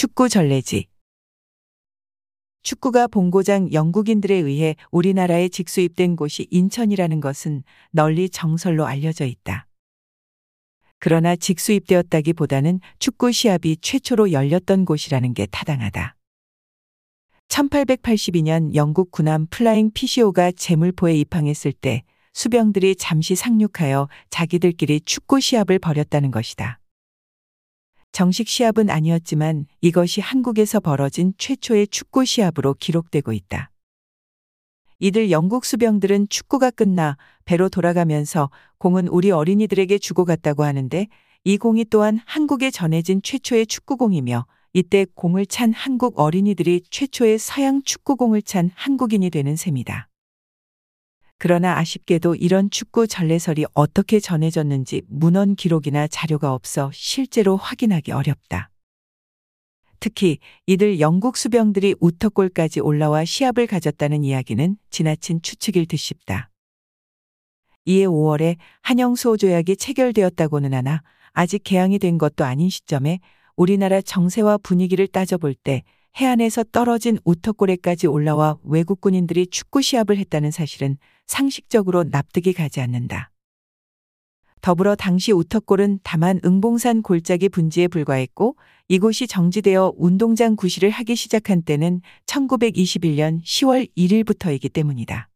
축구 전래지. 축구가 본고장 영국인들에 의해 우리나라에 직수입된 곳이 인천이라는 것은 널리 정설로 알려져 있다. 그러나 직수입되었다기 보다는 축구 시합이 최초로 열렸던 곳이라는 게 타당하다. 1882년 영국 군함 플라잉 피시호가 제물포에 입항했을 때 수병들이 잠시 상륙하여 자기들끼리 축구 시합을 벌였다는 것이다. 정식 시합은 아니었지만 이것이 한국에서 벌어진 최초의 축구 시합으로 기록되고 있다. 이들 영국 수병들은 축구가 끝나 배로 돌아가면서 공은 우리 어린이들에게 주고 갔다고 하는데 이 공이 또한 한국에 전해진 최초의 축구공이며 이때 공을 찬 한국 어린이들이 최초의 서양 축구공을 찬 한국인이 되는 셈이다. 그러나 아쉽게도 이런 축구 전래설이 어떻게 전해졌는지 문헌 기록이나 자료가 없어 실제로 확인하기 어렵다. 특히 이들 영국 수병들이 우터골까지 올라와 시합을 가졌다는 이야기는 지나친 추측일 듯 싶다. 이에 5월에 한영수호 조약이 체결되었다고는 하나 아직 개항이 된 것도 아닌 시점에 우리나라 정세와 분위기를 따져볼 때 해안에서 떨어진 우터골에까지 올라와 외국 군인들이 축구 시합을 했다는 사실은 상식적으로 납득이 가지 않는다. 더불어 당시 우터골은 다만 응봉산 골짜기 분지에 불과했고 이곳이 정지되어 운동장 구실을 하기 시작한 때는 1921년 10월 1일부터이기 때문이다.